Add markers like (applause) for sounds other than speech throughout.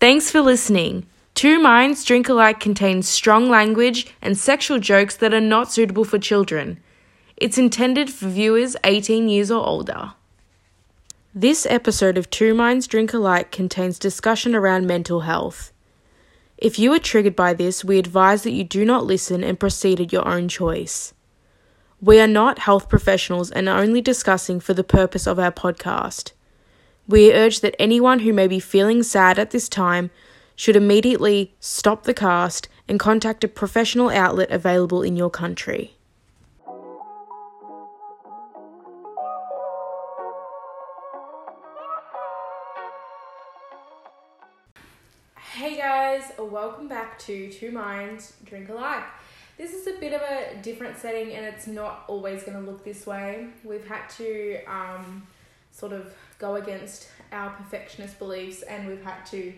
Thanks for listening. Two Minds Drink Alike contains strong language and sexual jokes that are not suitable for children. It's intended for viewers 18 years or older. This episode of Two Minds Drink Alike contains discussion around mental health. If you are triggered by this, we advise that you do not listen and proceed at your own choice. We are not health professionals and are only discussing for the purpose of our podcast. We urge that anyone who may be feeling sad at this time should immediately stop the cast and contact a professional outlet available in your country. Hey guys, welcome back to Two Minds Drink Alike. This is a bit of a different setting and it's not always going to look this way. We've had to um, sort of go against our perfectionist beliefs and we've had to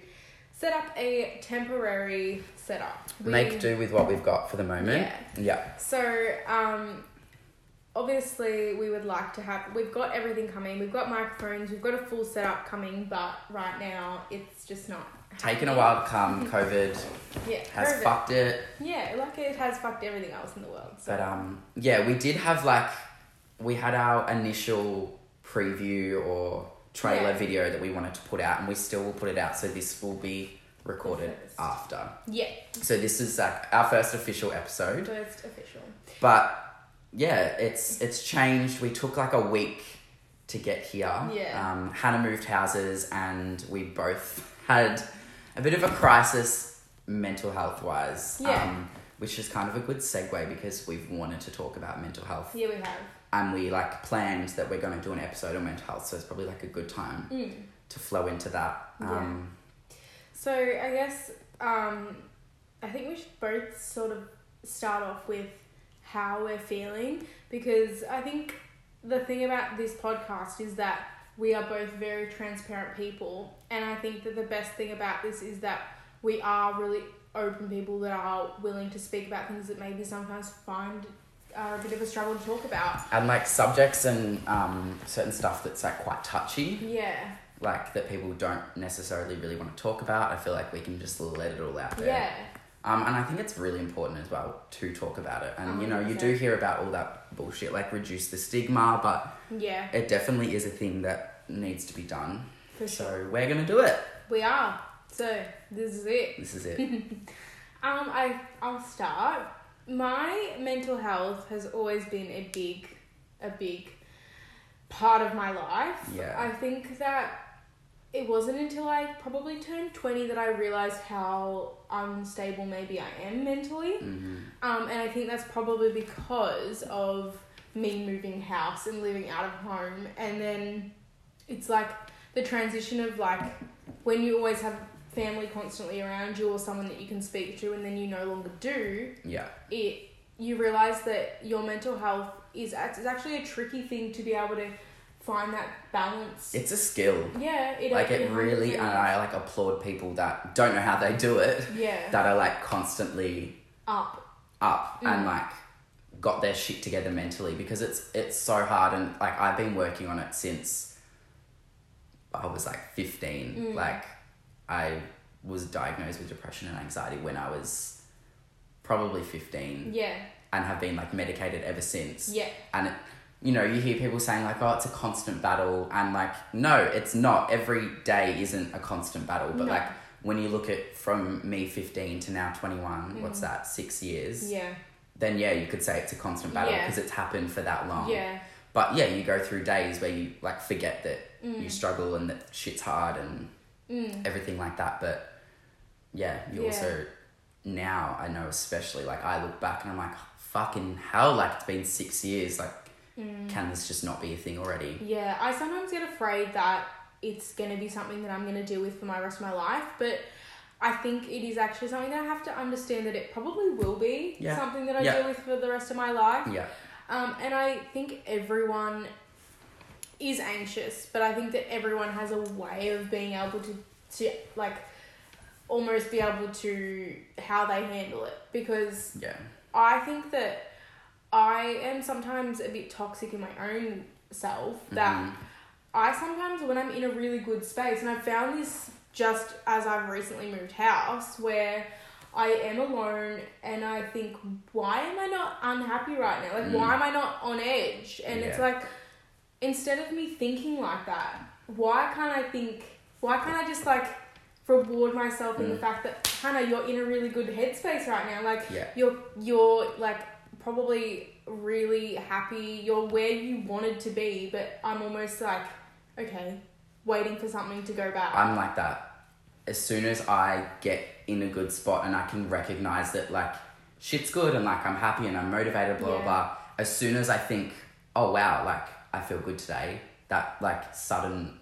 set up a temporary setup. We- Make do with what we've got for the moment. Yeah. Yeah. So, um, obviously, we would like to have. We've got everything coming. We've got microphones. We've got a full setup coming, but right now it's just not. Taken a while to come. (laughs) COVID Yeah, has COVID. fucked it. Yeah, like it has fucked everything else in the world. So. But um, yeah, we did have like, we had our initial preview or trailer Yeah. video that we wanted to put out, and we still will put it out. So this will be recorded after. yeah, So this is like our first official episode. first official. But yeah, it's it's changed. We took like a week to get here. Yeah. Um, Hannah moved houses, and we both had a bit of a crisis, mental health wise. Yeah. Um, which is kind of a good segue because we've wanted to talk about mental health, Yeah, we have. And we like planned that we're going to do an episode on mental health. So it's probably like a good time Mm. to flow into that. Yeah. Um, So I guess um, I think we should both sort of start off with how we're feeling because I think the thing about this podcast is that we are both very transparent people, and I think that the best thing about this is that we are really open people that are willing to speak about things that maybe sometimes find are a bit of a struggle to talk about. and like subjects and um, certain stuff that's like quite touchy. Yeah, like that people don't necessarily really want to talk about. I feel like we can just let it all out there. yeah, Um, and I think it's really important as well to talk about it. And you know, you do hear about all that bullshit, like reduce the stigma, but yeah, it definitely is a thing that needs to be done. for sure. So we're gonna do it. We are. So this is it. This is it. (laughs) Um, I I'll start. My mental health has always been a big, a big part of my life. Yeah. I think that it wasn't until I probably turned twenty that I realized how unstable maybe I am mentally. hmm Um, and I think that's probably because of me moving house and living out of home. And then it's like the transition of like when you always have family constantly around you or someone that you can speak to and then you no longer do, Yeah. it you realize that your mental health is is actually a tricky thing to be able to find that balance. It's a skill. yeah, it Like it really, and I like applaud people that don't know how they do it. yeah That are like constantly up up and Mm. like got their shit together mentally because it's it's so hard and like I've been working on it since I was like 15 Mm. like I was diagnosed with depression and anxiety when I was probably 15 yeah and have been like medicated ever since yeah and it, you know you hear people saying like oh it's a constant battle and like no it's not every day isn't a constant battle but No. like when you look at from me 15 to now 21 what's Mm. that 6 years yeah then yeah, you could say it's a constant battle Yeah. because it's happened for that long. yeah But yeah, you go through days where you like forget that Mm. you struggle and that shit's hard and mm. everything like that. But yeah, you Yeah. also now I know especially like I look back and I'm like fucking hell, like it's been six years. Like, Mm. can this just not be a thing already? Yeah, I sometimes get afraid that it's going to be something that I'm going to deal with for my rest of my life, but I think it is actually something that I have to understand that it probably will be Yeah. something that I Yeah. deal with for the rest of my life. Yeah, Um, and I think everyone is anxious, but I think that everyone has a way of being able to, to like, almost be able to how they handle it because yeah, I think that I am sometimes a bit toxic in my own self that Mhm. I sometimes when I'm in a really good space and I've found this just as I've recently moved house where I am alone and I think, why am I not unhappy right now? Like, why am I not on edge? And it's Mm. Like, instead of me thinking like that, why can't I think, why can't I just like reward myself in the mm. fact that, Hannah, you're in a really good headspace right now? Like, Yeah. you're, you're like probably really happy, you're where you wanted to be, but I'm almost like, okay, waiting for something to go bad. I'm like that. As soon as I get in a good spot and I can recognize that like shit's good and like I'm happy and I'm motivated, blah Yeah. blah blah. As soon as I think, oh wow, like I feel good today, that like sudden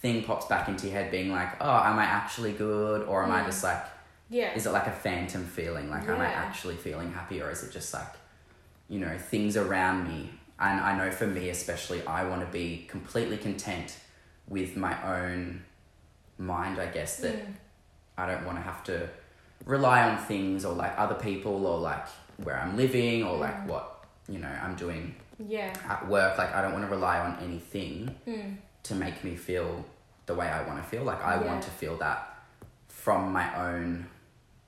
thing pops back into your head being like, oh, am I actually good? Or am I Mm. just like yeah. is it like a phantom feeling? Like am I actually feeling happy or is it just like, you know, things around me? And I know for me especially I want to be completely content with my own mind, I guess, that Mm. I don't want to have to rely on things or like other people or like where I'm living or like Mm. what, you know, I'm doing Yeah. at work. Like I don't want to rely on anything Mm. to make me feel the way I want to feel. Like I Yeah. want to feel that from my own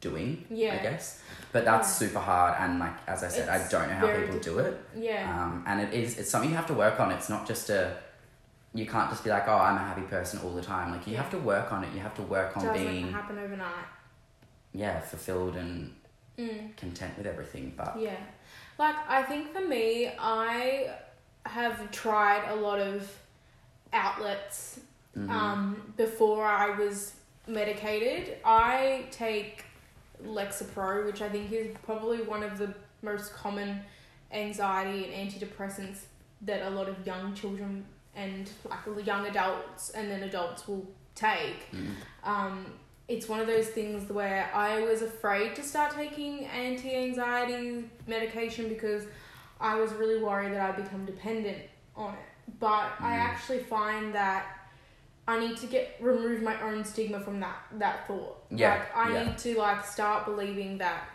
doing, Yeah. I guess. But that's Yeah. super hard and like as I said, I don't know how people do it. Yeah. Um, and it is it's something you have to work on. It's not just a you can't just be like, oh, I'm a happy person all the time. Like you Yeah. have to work on it. You have to work on being. Doesn't being happen overnight. yeah fulfilled and Mm. content with everything. But Yeah. Like, I think for me, I have tried a lot of outlets mhm. um, before I was medicated. I take Lexapro, which I think is probably one of the most common anxiety and antidepressants that a lot of young children and like young adults and then adults will take. Mm. Um, it's one of those things where I was afraid to start taking anti anxiety medication because I was really worried that I'd become dependent on it. But I Mm. actually find that I need to get remove my own stigma from that that thought. Yeah, Like I yeah. need to like start believing that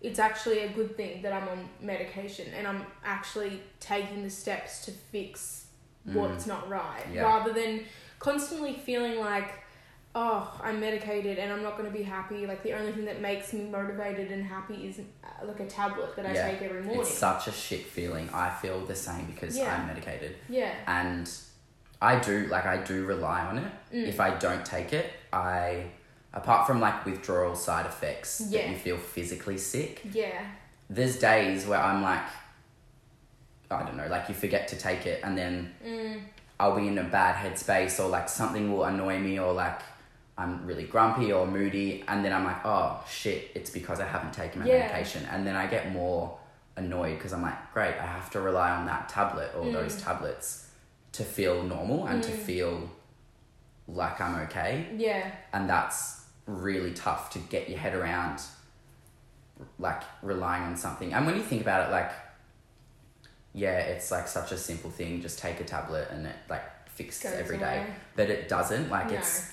it's actually a good thing that I'm on medication and I'm actually taking the steps to fix what's not right Mm. Yeah. rather than constantly feeling like oh i'm medicated and i'm not going to be happy like the only thing that makes me motivated and happy is uh, like a tablet that i Yeah. take every morning It's such a shit feeling. I feel the same because Yeah. I'm medicated. yeah And I do, like, I do rely on it. Mm. If I don't take it, I, apart from like withdrawal side effects that Yeah. you feel physically sick, yeah there's days where I'm like, I don't know, like you forget to take it and then mm, I'll be in a bad headspace or like something will annoy me or like I'm really grumpy or moody and then I'm like, oh shit, it's because I haven't taken my Yeah. medication. And then I get more annoyed because I'm like, great, I have to rely on that tablet or Mm. those tablets to feel normal and to Mm. feel like I'm okay. yeah And that's really tough to get your head around like relying on something. And when you think about it, like, yeah, it's like such a simple thing. Just take a tablet and it like fixes every day. away. But it doesn't. Like No. it's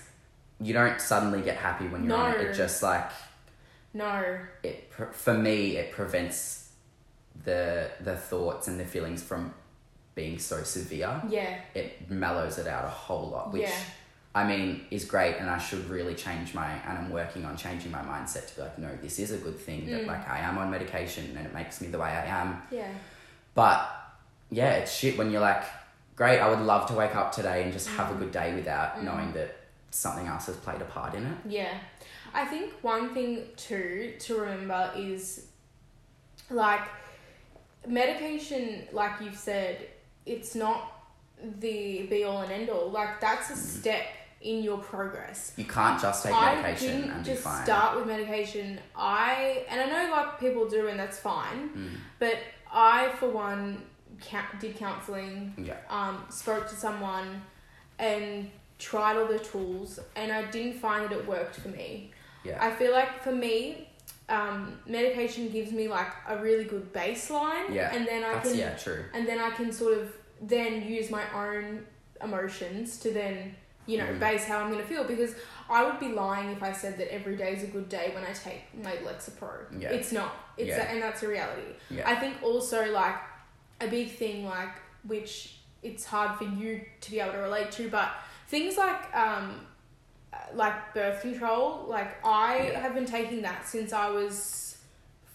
you don't suddenly get happy when you're on it. It just like no it for me it prevents the the thoughts and the feelings from being so severe. yeah It mellows it out a whole lot, which Yeah. I mean is great, and I should really change my and I'm working on changing my mindset to be like, no, this is a good thing that Mm. like I am on medication and it makes me the way I am. yeah But yeah, it's shit when you're like, great, I would love to wake up today and just have a good day without Mm. knowing that something else has played a part in it. Yeah. I think one thing too to remember is like medication, like you've said, it's not the be all and end all. Like that's a Mm. step in your progress. You can't just take I medication didn't and be just fine. start with medication. I and I know like people do and that's fine, Mm. but I for one did counseling Yeah. um, spoke to someone and tried all the tools and I didn't find that it worked for me. Yeah. I feel like for me, um, medication gives me like a really good baseline Yeah, and then I That's can yeah, true. and then I can sort of then use my own emotions to then you know Mm. base how I'm gonna feel because I would be lying if I said that every day is a good day when I take my Lexapro. Yeah. It's not. It's Yeah. a, and that's a reality. Yeah. I think also like a big thing like which it's hard for you to be able to relate to, but things like um, like birth control. Like I Yeah. have been taking that since I was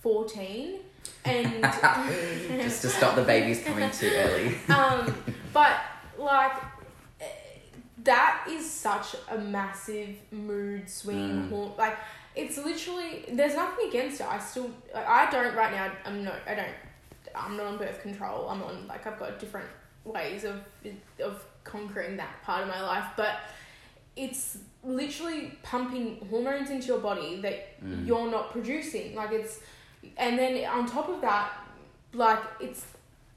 fourteen, and (laughs) Just to stop the babies coming too early. (laughs) um, but like that is such a massive mood swing. Mm. hor- Like it's literally there's nothing against it. I still like, I don't right now. I'm no I don't. I'm not on birth control. I'm on like I've got a different ways of of conquering that part of my life, but it's literally pumping hormones into your body that Mm. you're not producing. Like it's, and then on top of that, like it's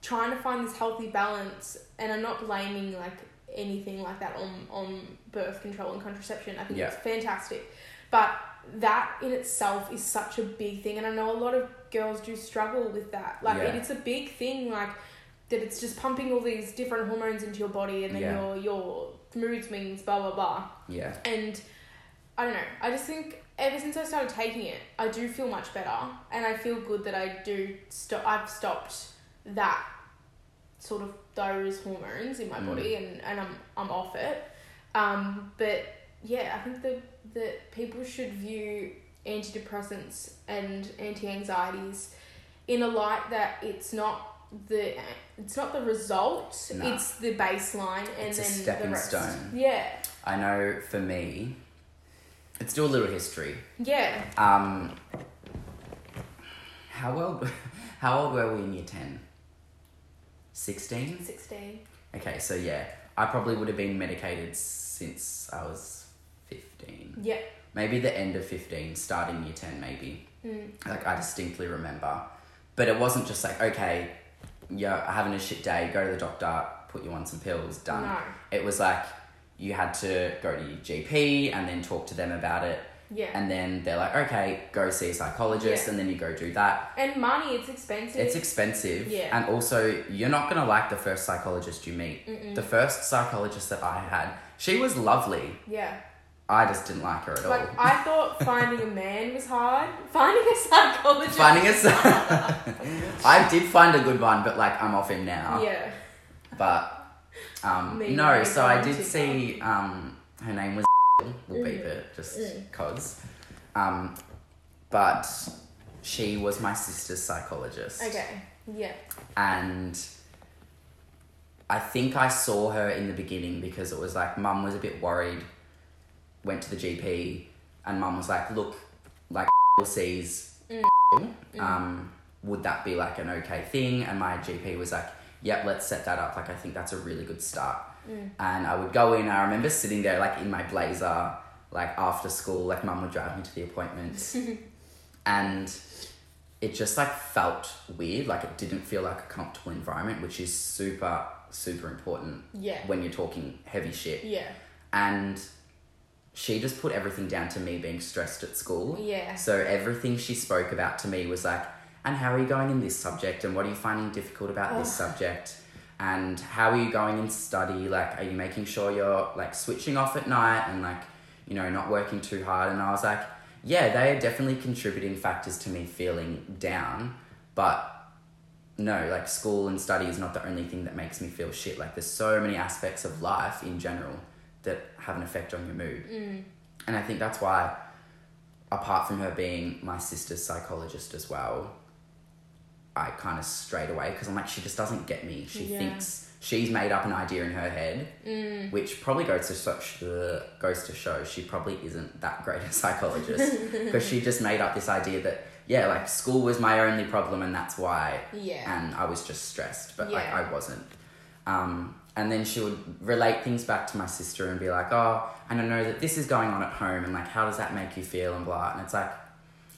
trying to find this healthy balance. And I'm not blaming like anything like that on on birth control and contraception. I think Yeah. it's fantastic, but that in itself is such a big thing, and I know a lot of girls do struggle with that. Like Yeah. it's a big thing. Like that it's just pumping all these different hormones into your body, and then Yeah. your your mood swings, blah blah blah. Yeah. And I don't know. I just think ever since I started taking it, I do feel much better, and I feel good that I do stop. I've stopped that sort of those hormones in my Mm. body, and, and I'm I'm off it. Um, but yeah, I think that that people should view antidepressants and anti anxieties in a light that it's not the it's not the result No. it's the baseline and It's a then stepping the rest stone. yeah I know for me, let's do a little history. yeah Um, how old, (laughs) how old were we in year 10? 16? 16 Okay, so yeah, I probably would have been medicated since I was 15. yeah Maybe the end of 15, starting year 10, maybe. mm. Like, I distinctly remember. But it wasn't just like, okay, you're having a shit day, go to the doctor, put you on some pills, done. no It was like, you had to go to your GP and then talk to them about it. yeah And then they're like, okay, go see a psychologist, Yeah. and then you go do that. and money it's expensive It's expensive. Yeah. And also, you're not going to like the first psychologist you meet. Mm-mm. The first psychologist that I had, she was lovely. yeah I just didn't like her at all. like all. I thought (laughs) finding a man was hard finding a psychologist Finding a (laughs) I did find a good one, but like, I'm off him now. yeah But, um, Maybe no, so I did see, um, her name was (laughs) we'll beep Mm. it just Mm. cause. Um, but she was my sister's psychologist. okay yeah and I think I saw her in the beginning because it was like mum was a bit worried, went to the GP, and mum was like, "Look, like (laughs) sees, (laughs) Mm. um, would that be like an okay thing?" And my GP was like, "Yep, let's set that up. Like, I think that's a really good start." Mm. And I would go in. I remember sitting there like in my blazer, like after school, like mum would drive me to the appointments, (laughs) and it just like felt weird. Like it didn't feel like a comfortable environment, which is super super important yeah when you're talking heavy shit. yeah And she just put everything down to me being stressed at school. yeah So everything she spoke about to me was like, and how are you going in this subject? And what are you finding difficult about this subject? And how are you going in study? Like, are you making sure you're like switching off at night and like, you know, not working too hard? And I was like, yeah, they are definitely contributing factors to me feeling down. But no, like school and study is not the only thing that makes me feel shit. Like, there's so many aspects of life in general that have an effect on your mood. mm. And I think that's why, apart from her being my sister's psychologist as well, I kind of strayed away because I'm like, she just doesn't get me. She Yeah. thinks she's made up an idea in her head, Mm. which probably goes to such uh, goes to show she probably isn't that great a psychologist (laughs) because she just made up this idea that yeah, like school was my only problem and that's why yeah and I was just stressed, but like I wasn't. Um, and then she would relate things back to my sister and be like, "Oh, and I know that this is going on at home, and like, how does that make you feel?" And blah. And it's like,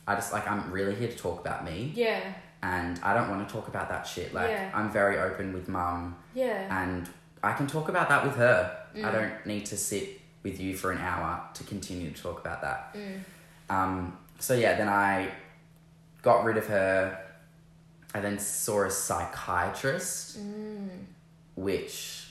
I just like I'm really here to talk about me, yeah and I don't want to talk about that shit. Like, Yeah. I'm very open with mum, yeah and I can talk about that with her. I Mm. don't need to sit with you for an hour to continue to talk about that. mm. Um, so yeah, then I got rid of her. I then saw a psychiatrist, Mm. which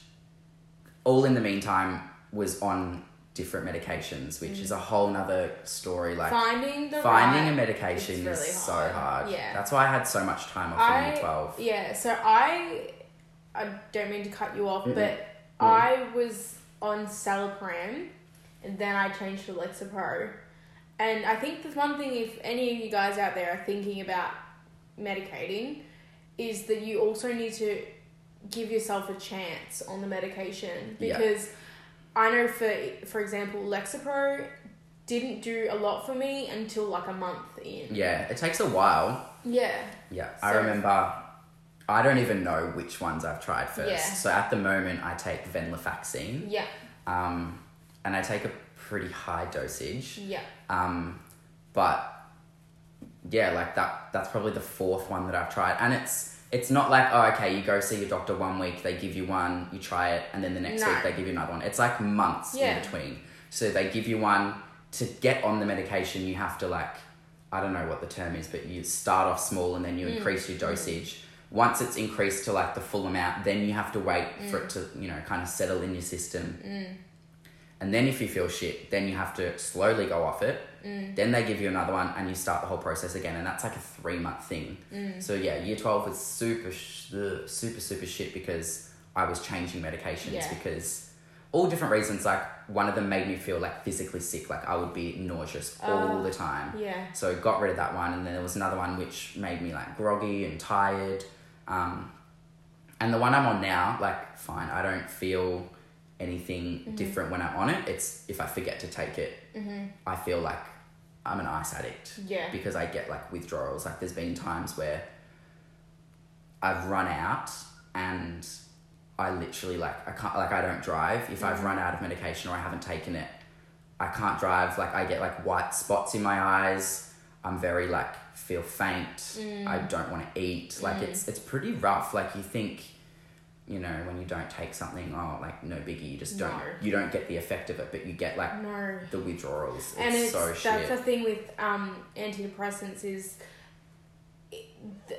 all in the meantime was on different medications, which is mm. a whole nother story. Like finding the finding right, a medication really is so hard. hard. Yeah. That's why I had so much time off in I year twelve. yeah. So I, I don't mean to cut you off, Mm-mm. but I was on Celapram, and then I changed to Lexapro. And I think the one thing, if any of you guys out there are thinking about medicating, is that you also need to give yourself a chance on the medication Yeah. because I know for for example Lexapro didn't do a lot for me until like a month in. Yeah, it takes a while. Yeah. Yeah, I remember. I don't even know which ones I've tried first. Yeah. So at the moment, I take venlafaxine, Yeah. um, and I take a pretty high dosage. Yeah. Um, but yeah, like that. That's probably the fourth one that I've tried, and it's it's not like oh okay, you go see your doctor one week, they give you one, you try it, and then the next No. week they give you another one. It's like months Yeah. in between. So they give you one to get on the medication. You have to like I don't know what the term is, but you start off small and then Mm. you increase your dosage. Once it's increased to like the full amount, then you have to wait for Mm. it to you know kind of settle in your system. And then if you feel shit, then you have to slowly go off it. Mm. Then they give you another one and you start the whole process again. And that's like a three month thing. Mm. So yeah, year 12 was super, sh- super, super shit because I was changing medications Yeah. because all different reasons. Like one of them made me feel like physically sick. Like I would be nauseous all Oh. the time. Yeah. So got rid of that one, and then there was another one which made me like groggy and tired. Um, and the one I'm on now, like fine, I don't feel anything Mm-hmm. different when I'm on it. It's if I forget to take it, I feel like I'm an ice addict Yeah. because I get like withdrawals. Like there's been times where I've run out and I literally like I can't like I don't drive if I've mm. run out of medication or I haven't taken it. I can't drive. Like I get like white spots in my eyes. I'm very like feel faint. Mm. I don't want to eat. Like mm. it's it's pretty rough. Like you think, you know, when you don't take something, oh, like no biggie. You just don't No. you don't get the effect of it, but you get like No. the withdrawals. It's, and it's so that's shit. the thing with um, antidepressants is it,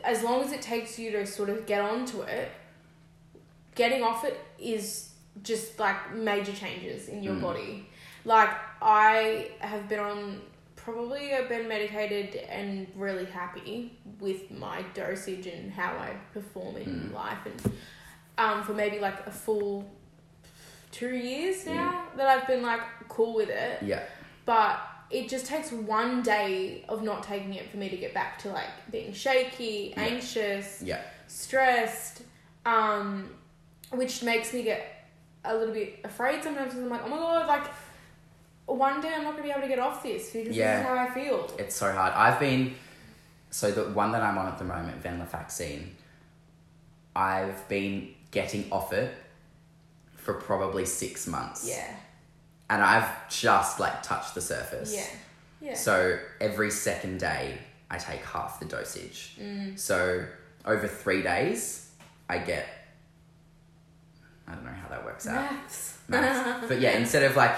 as long as it takes you to sort of get onto it, getting off it is just like major changes in your Mm. body. Like I have been on probably I've been medicated and really happy with my dosage and how I perform in Mm. life and um, for maybe like a full two years now that I've been like cool with it yeah. but it just takes one day of not taking it for me to get back to like being shaky, Yeah. anxious, Yeah. stressed, um, which makes me get a little bit afraid sometimes because I'm like, oh my god, like one day I'm not gonna be able to get off this because Yeah. this is how I feel. It's so hard. I've been so the one that I'm on at the moment, venlafaxine. I've been getting off it for probably six months. Yeah, And I've just like touched the surface. yeah, yeah. So every second day, I take half the dosage. Mm. So over three days, I get. I don't know how that works out. Maths. Maths. (laughs) but yeah, instead of like,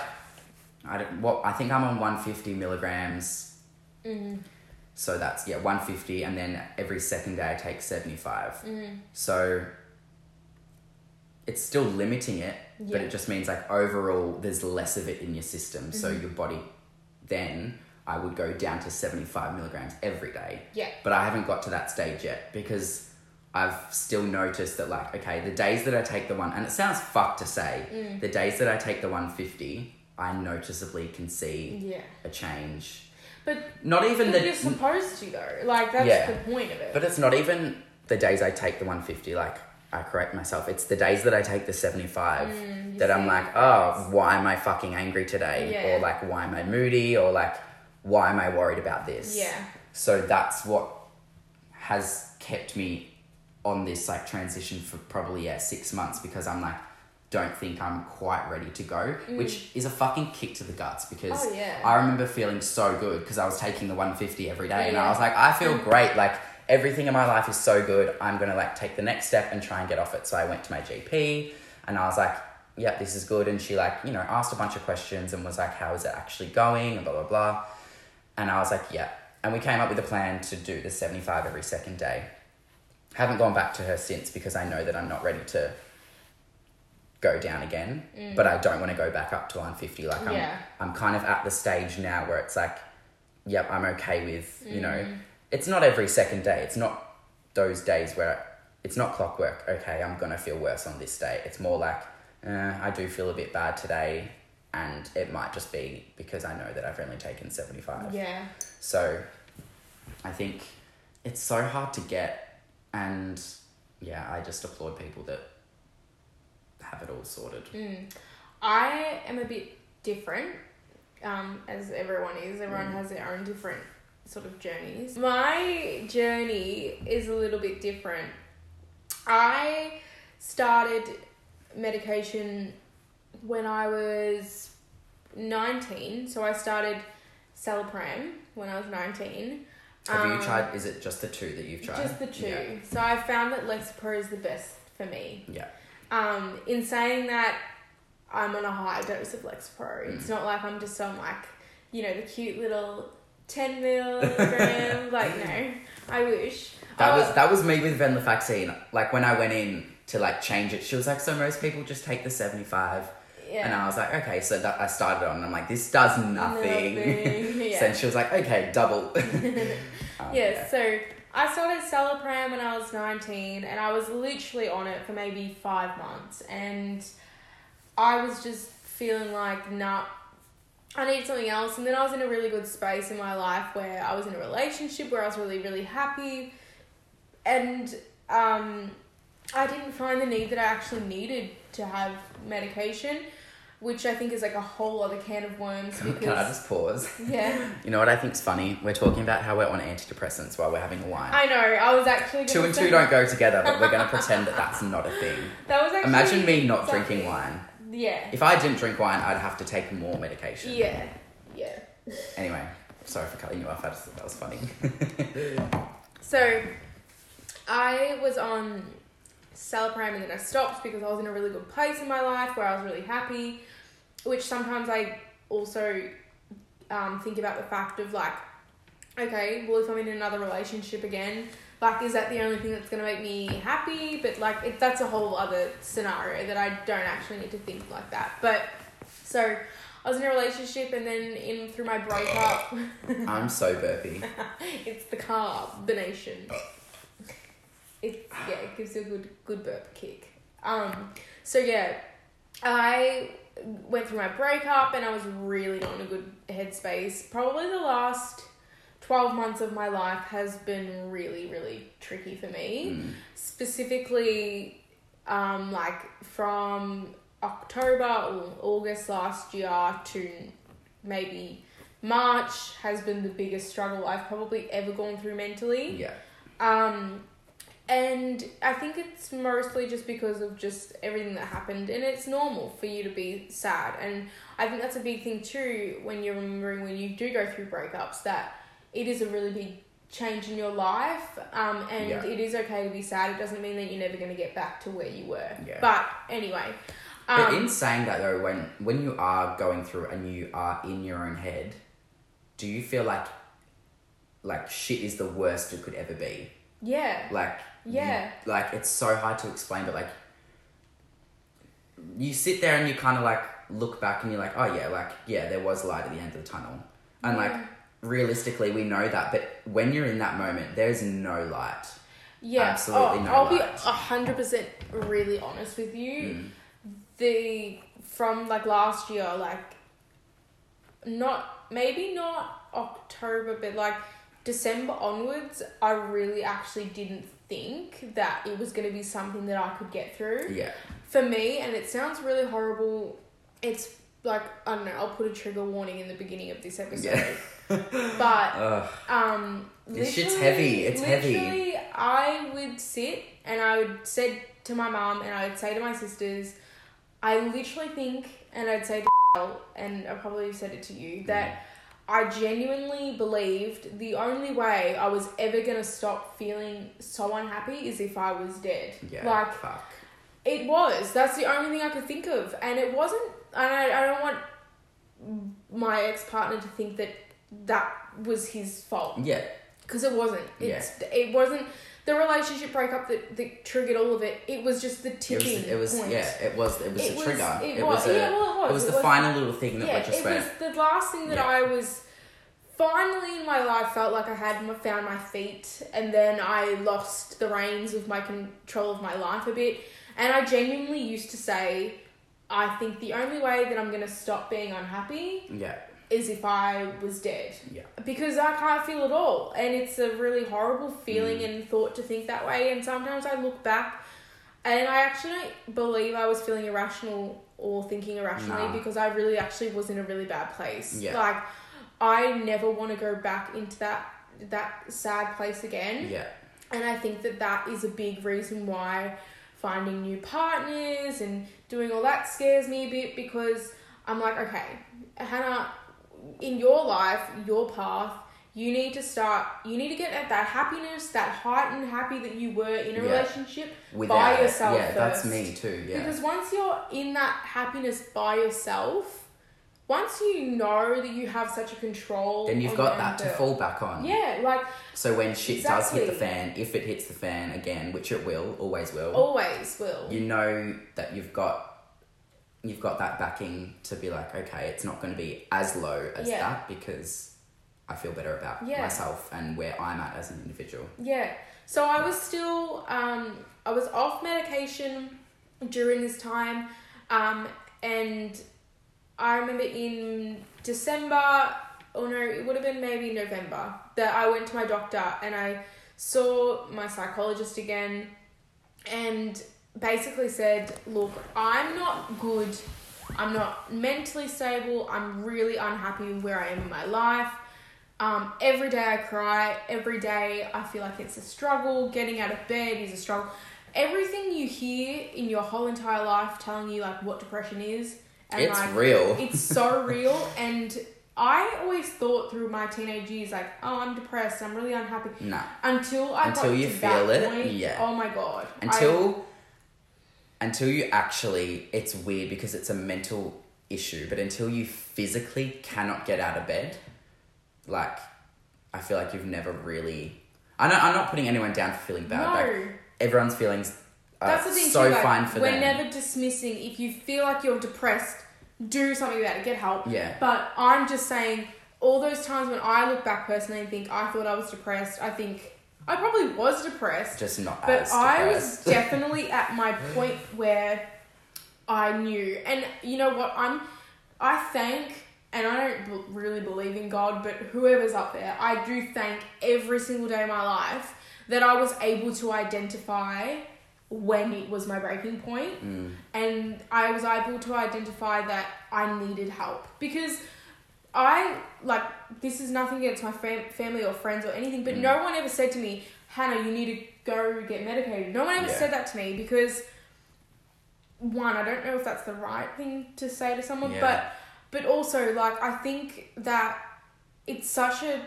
I don't. What I think I'm on 150 milligrams. Mm. So that's yeah 150, and then every second day I take 75. Mm. So it's still limiting it, but it just means like overall there's less of it in your system. So Mm-hmm. your body then I would go down to 75 milligrams every day. Yeah. But I haven't got to that stage yet because I've still noticed that like okay, the days that I take the one and it sounds fucked to say, Mm. the days that I take the 150, I noticeably can see Yeah, a change. but, Not even the you're supposed to though. Like that's Yeah. the point of it. but it's not even the days I take the 150, like, I correct myself. It's the days that I take the 75 Mm, that I'm like, oh, why am I fucking angry today? Yeah. Or like, why am I moody? Or like, why am I worried about this? yeah, So that's what has kept me on this like transition for probably, yeah, six months because I'm like, don't think I'm quite ready to go, which is a fucking kick to the guts because Mm. Oh, yeah. I remember feeling so good because I was taking the 150 every day and I was like, I feel great. Like everything in my life is so good. I'm going to like take the next step and try and get off it. So I went to my GP and I was like, yep, this is good. And she like, you know, asked a bunch of questions and was like, how is it actually going? And blah, blah, blah. And I was like, yeah. And we came up with a plan to do the 75 every second day. Haven't gone back to her since because I know that I'm not ready to go down again. But I don't want to go back up to 150. Like I'm, Yeah. I'm kind of at the stage now where it's like, yep, I'm okay with, you know, Mm. It's not every second day. It's not those days where it's not clockwork. Okay, I'm going to feel worse on this day. It's more like, uh, I do feel a bit bad today. and it might just be because I know that I've only taken 75. Yeah. So I think it's so hard to get, and yeah, I just applaud people that have it all sorted. Mm. I am a bit different, um, as everyone is. Everyone Mm. has their own different sort of journeys. My journey is a little bit different. I started medication when I was 19. So I started Celapram when I was 19. Have Um, you tried? Is it just the two that you've tried? Just the two. Yeah. So I found that Lexapro is the best for me. yeah. Um, in saying that, I'm on a high dose of Lexapro. Mm. It's not like I'm just on like, you know, the cute little 10 milligram. (laughs) like, no, I wish. That Oh, was that was me with venlafaxine. Like when I went in to like change it, she was like, "So most people just take the seventy five. yeah. And I was like, "Okay." So that I started on. and I'm like, "This does nothing." Nothing, (laughs) yeah. so she was like, "Okay, double." (laughs) Um, yeah, so I started Celapram when I was 19 and I was literally on it for maybe five months and I was just feeling like, nah, I need something else. And then I was in a really good space in my life where I was in a relationship where I was really, really happy and um, I didn't find the need that I actually needed to have medication, which I think is like a whole other can of worms because Can I just pause? yeah. (laughs) You know what I think's funny? We're talking about how we're on antidepressants while we're having a wine. I know. I was actually two and say- two don't go together, but we're gonna (laughs) pretend that that's not a thing. That was actually Imagine me not something- drinking wine. Yeah. If I didn't drink wine, I'd have to take more medication. Yeah. Yeah. Anyway, sorry for cutting you off. I just thought that was funny. (laughs) So, I was on Celapram and then I stopped because I was in a really good place in my life where I was really happy. Which sometimes I also um, think about the fact of like, okay, well, if I'm in another relationship again, like, is that the only thing that's gonna make me happy? But like, it, that's a whole other scenario that I don't actually need to think like that. But so. I was in a relationship and then in through my breakup (laughs) I'm so burpy. it's the carbonation. It yeah, it gives you a good good burp kick. Um, so yeah, I went through my breakup and I was really not in a good headspace. Probably the last twelve months of my life has been really really tricky for me. Mm. Specifically, um, like from October or August last year to maybe March has been the biggest struggle I've probably ever gone through mentally. Yeah. Um, and I think it's mostly just because of just everything that happened, and it's normal for you to be sad. And I think that's a big thing too when you're remembering when you do go through breakups that it is a really big change in your life, um, and Yeah. it is okay to be sad. It doesn't mean that you're never going to get back to where you were. Yeah. But anyway, But um, in saying that though, when when you are going through and you are in your own head, do you feel like like shit is the worst it could ever be? yeah, Like you- Yeah. like it's so hard to explain, but like you sit there and you kind of like look back and you're like, oh yeah, like yeah, there was light at the end of the tunnel, and like Yeah. Realistically we know that, but when you're in that moment, there's no light. yeah. absolutely oh, no I'll be light. a hundred percent really honest with you. Mm. the from like last year like not maybe not october but like december onwards i really actually didn't think that it was going to be something that i could get through Yeah, for me and it sounds really horrible it's like i don't know i'll put a trigger warning in the beginning of this episode Yeah. (laughs) but Ugh. um, This shit's heavy, it's heavy. I would sit and I would say to my mom and I would say to my sisters, I literally think, and I'd say to (laughs) and I probably said it to you, that I genuinely believed the only way I was ever gonna stop feeling so unhappy is if I was dead. yeah, Like fuck. it was. That's the only thing I could think of, and it wasn't. And I, I don't want my ex partner to think that that was his fault Yeah, because it wasn't. It's it wasn't the relationship breakup that, that triggered all of it. It was just the it was. tipping It was. point. Yeah, it was. It was It a was- trigger. it It, was- was. a. yeah, well, it was. It was the was- final little thing that yeah, just it was the last thing that Yeah. I was finally in my life felt like I had found my feet, and then I lost the reins of my control of my life a bit. And I genuinely used to say, I think the only way that I'm gonna stop being unhappy Yeah. is if I was dead. Yeah. Because I can't feel at all. And it's a really horrible feeling Mm. and thought to think that way. And sometimes I look back and I actually don't believe I was feeling irrational or thinking irrationally Nah. because I really actually was in a really bad place. Yeah. Like I never want to go back into that that sad place again. Yeah. And I think that that is a big reason why finding new partners and doing all that scares me a bit because I'm like, okay, Hannah, in your life, your path, you need to start, you need to get at that happiness, that heightened happy that you were in a Yeah. relationship Without by it. yourself Yeah, that's me too. Yeah. Because once you're in that happiness by yourself, once you know that you have such a control, then you've got that to fall back on. Yeah, like So when shit does hit the fan, if it hits the fan again, which it will, always will, always will. you know that you've got you've got that backing to be like, okay, it's not going to be as low as Yeah. that because I feel better about Yeah. myself and where I'm at as an individual. Yeah. So I was still um I was off medication during this time um and I remember in December or no it would have been maybe November that I went to my doctor and I saw my psychologist again and basically said, "Look, I'm not good. I'm not mentally stable. I'm really unhappy where I am in my life. Um, every day I cry. Every day I feel like it's a struggle. Getting out of bed is a struggle. Everything you hear in your whole entire life telling you like what depression is, and it's like real. it's so (laughs) real. And I always thought through my teenage years like, oh, I'm depressed. I'm really unhappy. nah. Until I Until you feel it, point, yeah. Oh my god. I- Until until you actually it's weird because it's a mental issue, but until you physically cannot get out of bed, like I feel like you've never really I know I'm not putting anyone down for feeling bad. no. Like everyone's feelings Uh, That's the thing so too. Like, fine for we're them. never dismissing. If you feel like you're depressed, do something about it. Get help. Yeah. But I'm just saying, all those times when I look back personally and think I thought I was depressed, I think I probably was depressed. just not but as I was (laughs) definitely at my point where I knew, and you know what? I'm. I thank, and I don't b- really believe in God, but whoever's up there, I do thank every single day of my life that I was able to identify when it was my breaking point, Mm. and I was able to identify that I needed help because. I like this is nothing against my fam- family or friends or anything, but Mm. no one ever said to me, Hannah, you need to go get medicated. No one ever Yeah. said that to me because one, I don't know if that's the right thing to say to someone, Yeah. but but also like I think that it's such a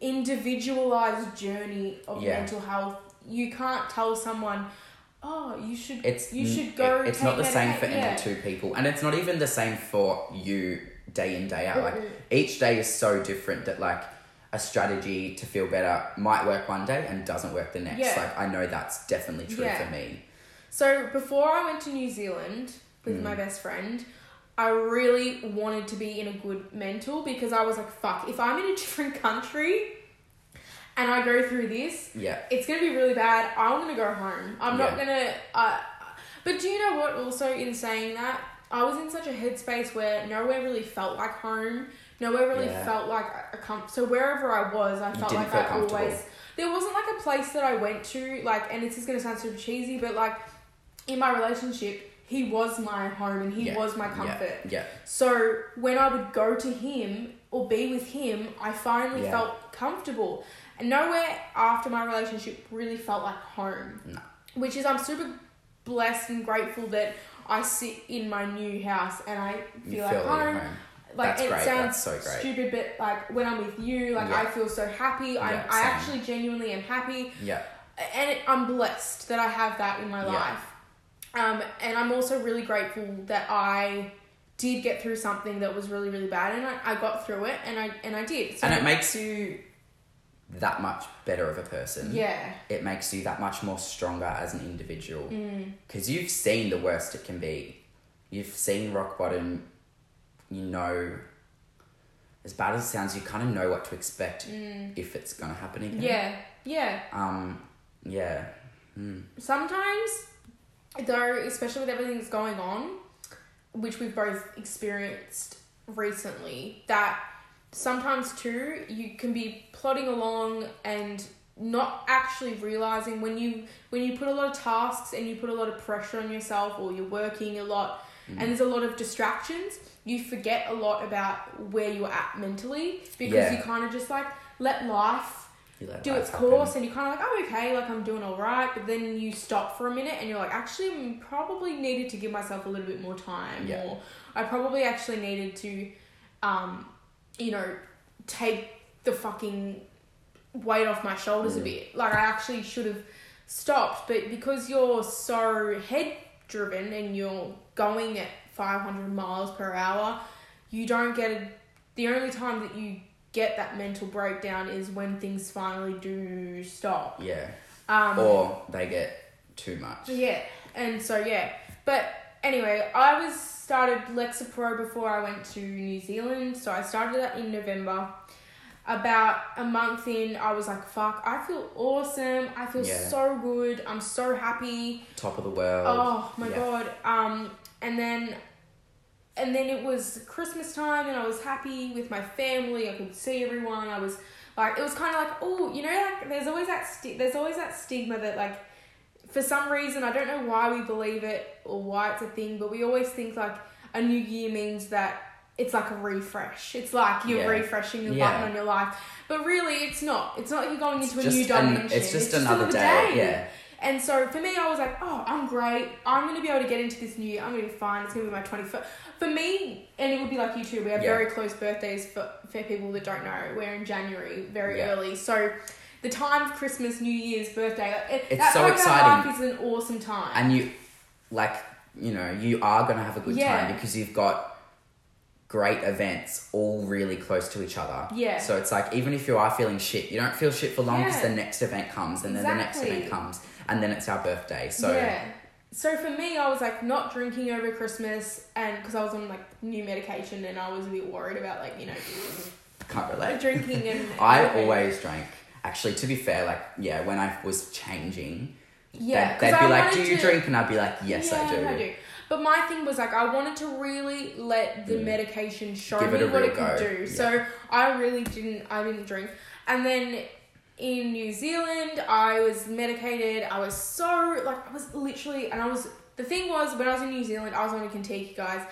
individualized journey of Yeah. mental health. You can't tell someone, oh, you should It's you should go. it- it's not the same for medica- any two people, and it's not even the same for you day in day out. Like Mm-mm. each day is so different that like a strategy to feel better might work one day and doesn't work the next. Yeah. Like I know that's definitely true Yeah. for me. So before I went to New Zealand with Mm. my best friend, I really wanted to be in a good mental because I was like, fuck, if I'm in a (laughs) different country and I go through this, Yeah, it's gonna be really bad. I'm gonna go home. I'm not gonna. Uh, but do you know what? Also, in saying that, I was in such a headspace where nowhere really felt like home. Nowhere really Yeah. felt like a com- so wherever I was, I felt like I always. There wasn't like a place that I went to like, and this is gonna sound super cheesy, but like in my relationship, he was my home and he Yeah. was my Yeah. comfort. Yeah, So when I would go to him or be with him, I finally Yeah. felt comfortable. Nowhere after my relationship really felt like home. No. Which is I'm super blessed and grateful that I sit in my new house and I feel, you like feel home. home. Like That's it great, sounds so stupid, but like when I'm with you, like Yeah. I feel so happy. I Yeah, I same. actually genuinely am happy Yeah, and it, I'm blessed that I have that in my Yeah. life. Um, and I'm also really grateful that I did get through something that was really really bad, and I, I got through it, and I and I did. So and it makes you that much better of a person. yeah, it makes you that much more stronger as an individual mm, because you've seen the worst it can be. You've seen rock bottom. You know, as bad as it sounds, you kind of know what to expect mm, if it's gonna happen again. yeah, yeah. Um. Yeah. Mm. Sometimes, though, especially with everything that's going on, which we've both experienced recently, that sometimes too you can be plodding along and not actually realizing when you when you put a lot of tasks and you put a lot of pressure on yourself or you're working a lot and there's a lot of distractions you forget a lot about where you're at mentally because Yeah. you kind of just like let life let do life its happen. course and you're kind of like I'm okay like I'm doing all right but then you stop for a minute and you're like actually I probably needed to give myself a little bit more time Yeah. or I probably actually needed to um you know take the fucking weight off my shoulders a Mm. bit like I actually should have stopped but because you're so head driven and you're going at 500 miles per hour you don't get a, the only time that you get that mental breakdown is when things finally do stop Yeah. um Or they get too much. yeah, and so yeah, but anyway, I was started Lexapro before I went to New Zealand, so I started that in November. About a month in, I was like, "Fuck, I feel awesome. I feel Yeah. so good. I'm so happy. Top of the world. Oh my Yeah. god." Um, and then, and then it was Christmas time, and I was happy with my family. I could see everyone. I was like, it was kind of like, oh, you know, like there's always that sti- there's always that stigma that like for some reason, I don't know why we believe it or why it's a thing, but we always think like a new year means that it's like a refresh. It's like you're Yeah. refreshing the Yeah. button on your life. But really, it's not. It's not like you're going It's into a just new an- dimension. it's just another day, yeah. And so for me, I was like, oh, I'm great. I'm going to be able to get into this new year. I'm going to be fine. It's going to be my 21st. For me, and it would be like you too, we have Yeah. very close birthdays for, for people that don't know. We're in January, very early. So the time of Christmas, New Year's, birthday, it, It's that so exciting. life is an awesome time. And you, like, you know, you are going to have a good Yeah. time because you've got great events all really close to each other. Yeah. So it's like, even if you are feeling shit, you don't feel shit for long because Yeah. the next event comes and then the next Exactly. event comes and then it's our birthday. So yeah. So for me, I was like not drinking over Christmas, and because I was on like new medication, and I was a bit worried about like you know can't relate. drinking and. (laughs) I always drank. Actually, to be fair, like, yeah, when I was changing, Yeah, they'd, they'd be I like, Do you to- drink? And I'd be like, Yes, yeah, I do. But my thing was like I wanted to really let the Mm. medication show Give me a what it could go, do. yeah. So I really didn't. I didn't drink, and then in New Zealand I was medicated. I was so like I was literally, and I was the thing was when I was in New Zealand I was on a Contiki guys.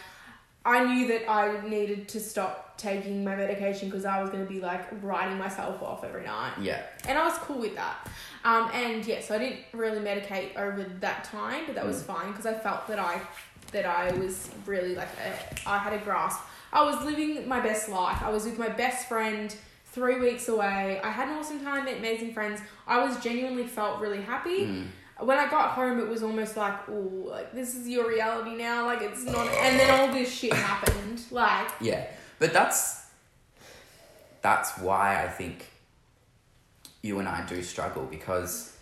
I knew that I needed to stop taking my medication because I was going to be like writing myself off every night Yeah. and I was cool with that. Um, and yeah, so I didn't really medicate over that time, but that was Mm. fine because I felt that I that I was really like a, I had a grasp. I was living my best life. I was with my best friend three weeks away. I had an awesome time, met amazing friends. I was genuinely felt really happy. Mm. When I got home, it was almost like, oh, like this is your reality now. Like it's not. And then all this shit happened. Like Yeah, but that's that's why I think you and I do struggle because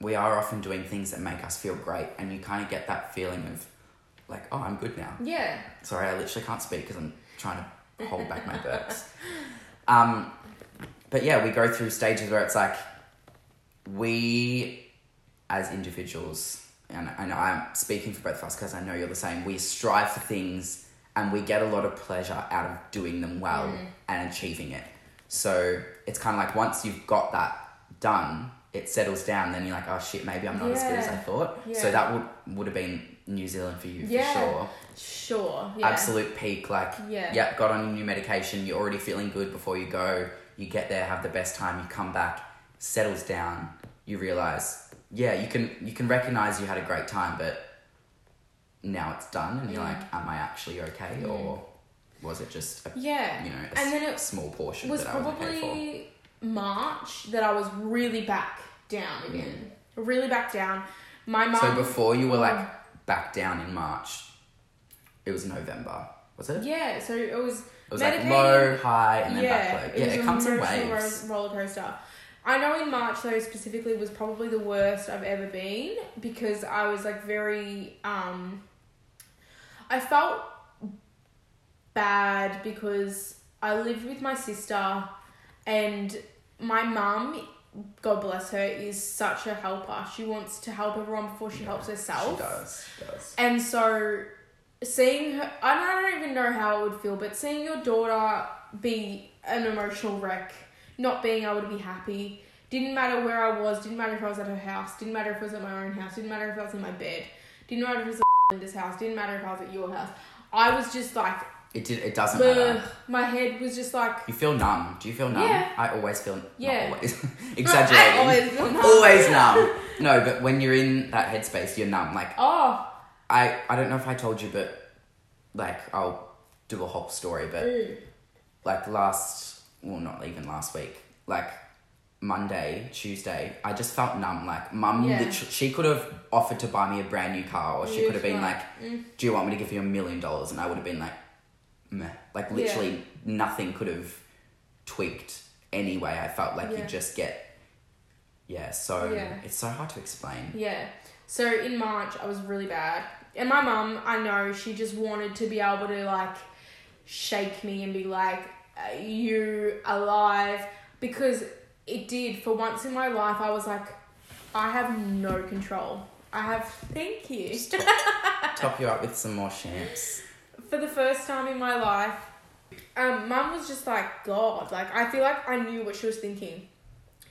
we are often doing things that make us feel great, and you kind of get that feeling of like, oh, I'm good now. yeah, Sorry, I literally can't speak because I'm trying to hold back my burps. (laughs) Um, but yeah, we go through stages where it's like we, as individuals, and, and I'm speaking for both of us because I know you're the same, we strive for things and we get a lot of pleasure out of doing them well Mm. and achieving it. So it's kind of like once you've got that done, it settles down, then you're like, oh shit, maybe I'm not as good as I Yeah. thought. So that would, would have been New Zealand for you Yeah. for sure sure, yeah, absolute peak. Like, Yeah. yep, got on your new medication. You're already feeling good before you go. You get there, have the best time. You come back, settles down. You realize, yeah, you can you can recognize you had a great time, but now it's done, and you're like, am I actually okay, or was it just a yeah. you know And then it small portion was that I was okay for? probably March that I was really back down again. Really back down. My mum. So before you were like um, back down in March, it was November, was it? Yeah, so it was. It was like low, high, and then yeah, back low. Yeah, was it comes in waves. ro- roller coaster. I know in March though specifically was probably the worst I've ever been because I was like very um I felt bad because I lived with my sister and my mum God bless her is such a helper. She wants to help everyone before she helps herself. She does. She does. And so seeing her, I don't, I don't even know how it would feel, but seeing your daughter be an emotional wreck, not being able to be happy, didn't matter where I was, didn't matter if I was at her house, didn't matter if I was at my own house, didn't matter if I was in my bed, didn't matter if it was at (laughs) this house, didn't matter if I was at your house. I was just like, It did. It doesn't ugh, matter. my head was just like, You feel numb. Do you feel numb? Yeah. I always feel. Yeah. Always. (laughs) (laughs) I Exaggerating. always numb. Always numb. No, but when you're in that headspace, you're numb. Like oh, I, I don't know if I told you, but like I'll do a whole story, but mm, like last, well, not even last week, like Monday, Tuesday, I just felt numb. Like mum, Yeah. literally, she could have offered to buy me a brand new car, or she could have been like, mm. "Do you want me to give you a million dollars?" And I would have been like, "Meh." Like Yeah. literally, nothing could have tweaked anyway. I felt like Yeah. you just get, yeah. So Yeah. it's so hard to explain. Yeah. So in March, I was really bad. And my mum, I know, she just wanted to be able to like shake me and be like, "Are you alive? Because it did. For once in my life, I was like, I have no control. I have, thank you. Top, (laughs) top you up with some more champs. For the first time in my life, um, mum was just like, God, like, I feel like I knew what she was thinking.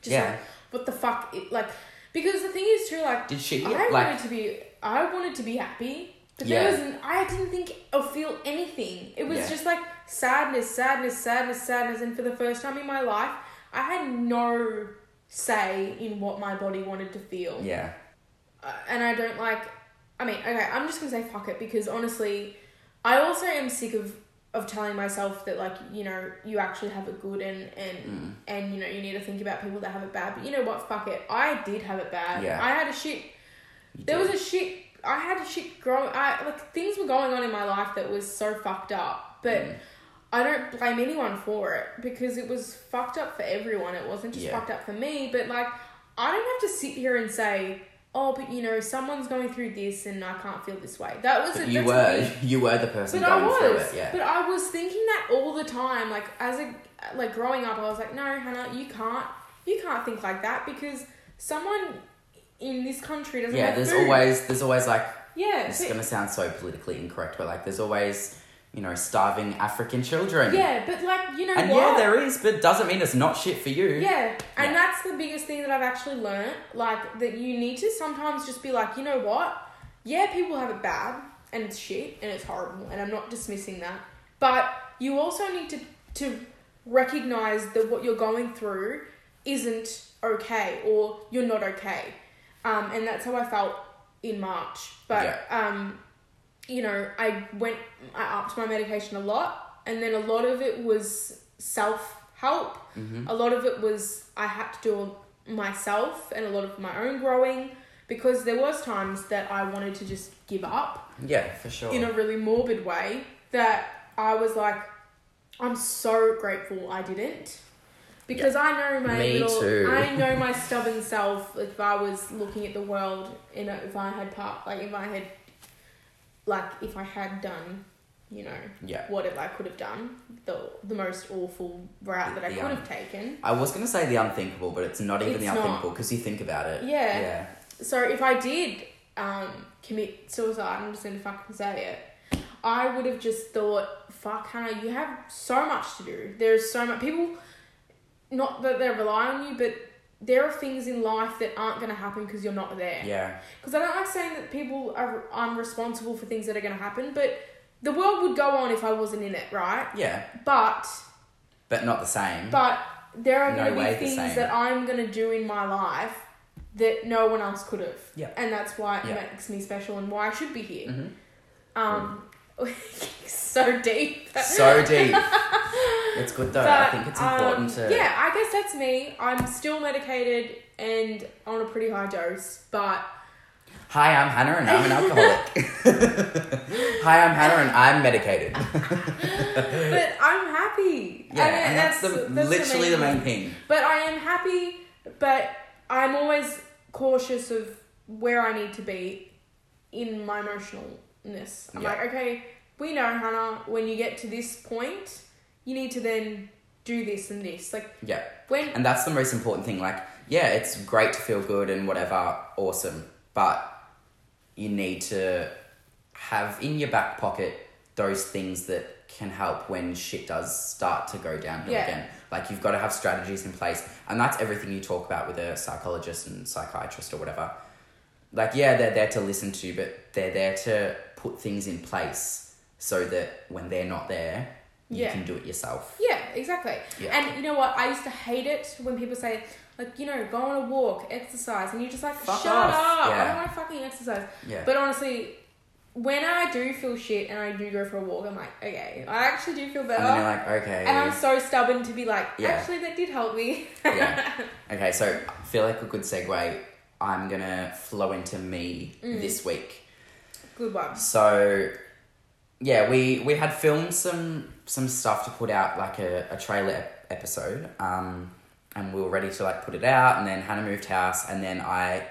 Just Yeah. like, what the fuck? It, like, because the thing is too, like, Did she I like? wanted to be. I wanted to be happy, but Yeah. there wasn't. I didn't think or feel anything. It was Yeah. just like sadness, sadness, sadness, sadness. And for the first time in my life, I had no say in what my body wanted to feel. Yeah. Uh, and I don't like. I mean, okay, I'm just gonna say fuck it because honestly, I also am sick of of telling myself that like you know you actually have it good and and Mm. and you know you need to think about people that have it bad. But you know what? Fuck it. I did have it bad. Yeah. I had a shit You there did. was a shit. I had a shit growing I like things were going on in my life that was so fucked up, but Mm. I don't blame anyone for it because it was fucked up for everyone. It wasn't just Yeah. fucked up for me. But like, I don't have to sit here and say, "Oh, but you know, someone's going through this and I can't feel this way." That was But it. you were (laughs) you were the person But I going through was, it. Yeah. but I was thinking that all the time. Like as a like growing up, I was like, no, Hannah, you can't, you can't think like that because someone in this country doesn't yeah. There's food. always there's always like yeah, It's so- gonna sound so politically incorrect, but like there's always, you know, starving African children. Yeah, but like you know And what? yeah, there is, but doesn't mean it's not shit for you. Yeah, and Yeah. that's the biggest thing that I've actually learnt. Like that you need to sometimes just be like, you know what? Yeah, people have it bad and it's shit and it's horrible, and I'm not dismissing that. But you also need to to recognize that what you're going through isn't okay or you're not okay. Um, and that's how I felt in March. But um, you know, I went, I upped my medication a lot, and then a lot of it was self help. Mm-hmm. A lot of it was I had to do it myself, and a lot of my own growing because there was times that I wanted to just give up Yeah, for sure. in a really morbid way. That I was like, I'm so grateful I didn't. Because I know my Me little, too. I (laughs) know my stubborn self. If I was looking at the world, you know, if I had part, like if I had, like if I had done, you know, yeah. whatever I could have done, the the most awful route that I The could un- have taken. I was gonna say the unthinkable, but it's not even It's the unthinkable because you think about it. Yeah. Yeah. So if I did um, commit suicide, I'm just gonna fucking say it. I would have just thought, fuck, Hannah, you have so much to do. There's so much people. Not that they rely on you, but there are things in life that aren't gonna happen because you're not there. Yeah. Because I don't like saying that people are I'm responsible for things that are gonna happen, but the world would go on if I wasn't in it, right? Yeah. But But not the same. But there are No going to be things that I'm going to do in my life that no one else could have. Yeah. And that's why it Yeah. makes me special and why I should be here. Mhm. Um, (laughs) so deep. So deep. it's good though. I think it's important um, to. Yeah, I guess that's me. I'm still medicated and on a pretty high dose, but Hi, I'm Hannah and I'm an alcoholic. (laughs) Hi, I'm Hannah and I'm medicated. (laughs) but I'm happy. Yeah, mean, and that's, the that's literally the main thing. thing. But I am happy, but I'm always cautious of where I need to be in my emotionalness. I'm Yeah. like, okay, we know, Hannah, when you get to this point, you need to then do this and this. Like, Yeah. when. And that's the most important thing. Like, yeah, it's great to feel good and whatever, awesome. But you need to have in your back pocket those things that can help when shit does start to go downhill Yeah. again. Like you've got to have strategies in place, and that's everything you talk about with a psychologist and psychiatrist or whatever. Like yeah, they're there to listen to, but they're there to put things in place so that when they're not there, you Yeah. can do it yourself. Yeah, exactly. Yeah. And you know what? I used to hate it when people say, like, you know, go on a walk, exercise, and you're just like, Fuck shut off. up. I don't want to fucking exercise. Yeah. But honestly, when I do feel shit and I do go for a walk, I'm like, okay, I actually do feel better. and you're like, okay. And I'm so stubborn to be like, Yeah. actually, that did help me. yeah. (laughs) Okay, so I feel like a good segue. I'm gonna flow into me Mm. this week. Good one. So, yeah, we we had filmed some some stuff to put out like a, a trailer ep- episode, um, and we were ready to like put it out. And then Hannah moved house, and then I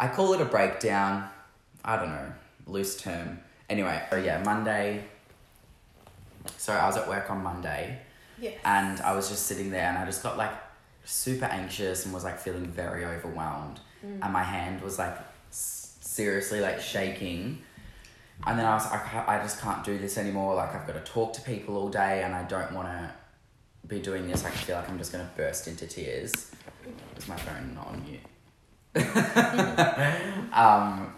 I call it a breakdown. I don't know, loose term. Anyway, so yeah, Monday. So I was at work on Monday Yes. and I was just sitting there and I just got like super anxious and was like feeling very overwhelmed and my hand was like seriously like shaking. And then I was like I, I just can't do this anymore. Like I've got to talk to people all day and I don't want to be doing this. I feel like I'm just going to burst into tears. Is my phone not on mute? (laughs) Um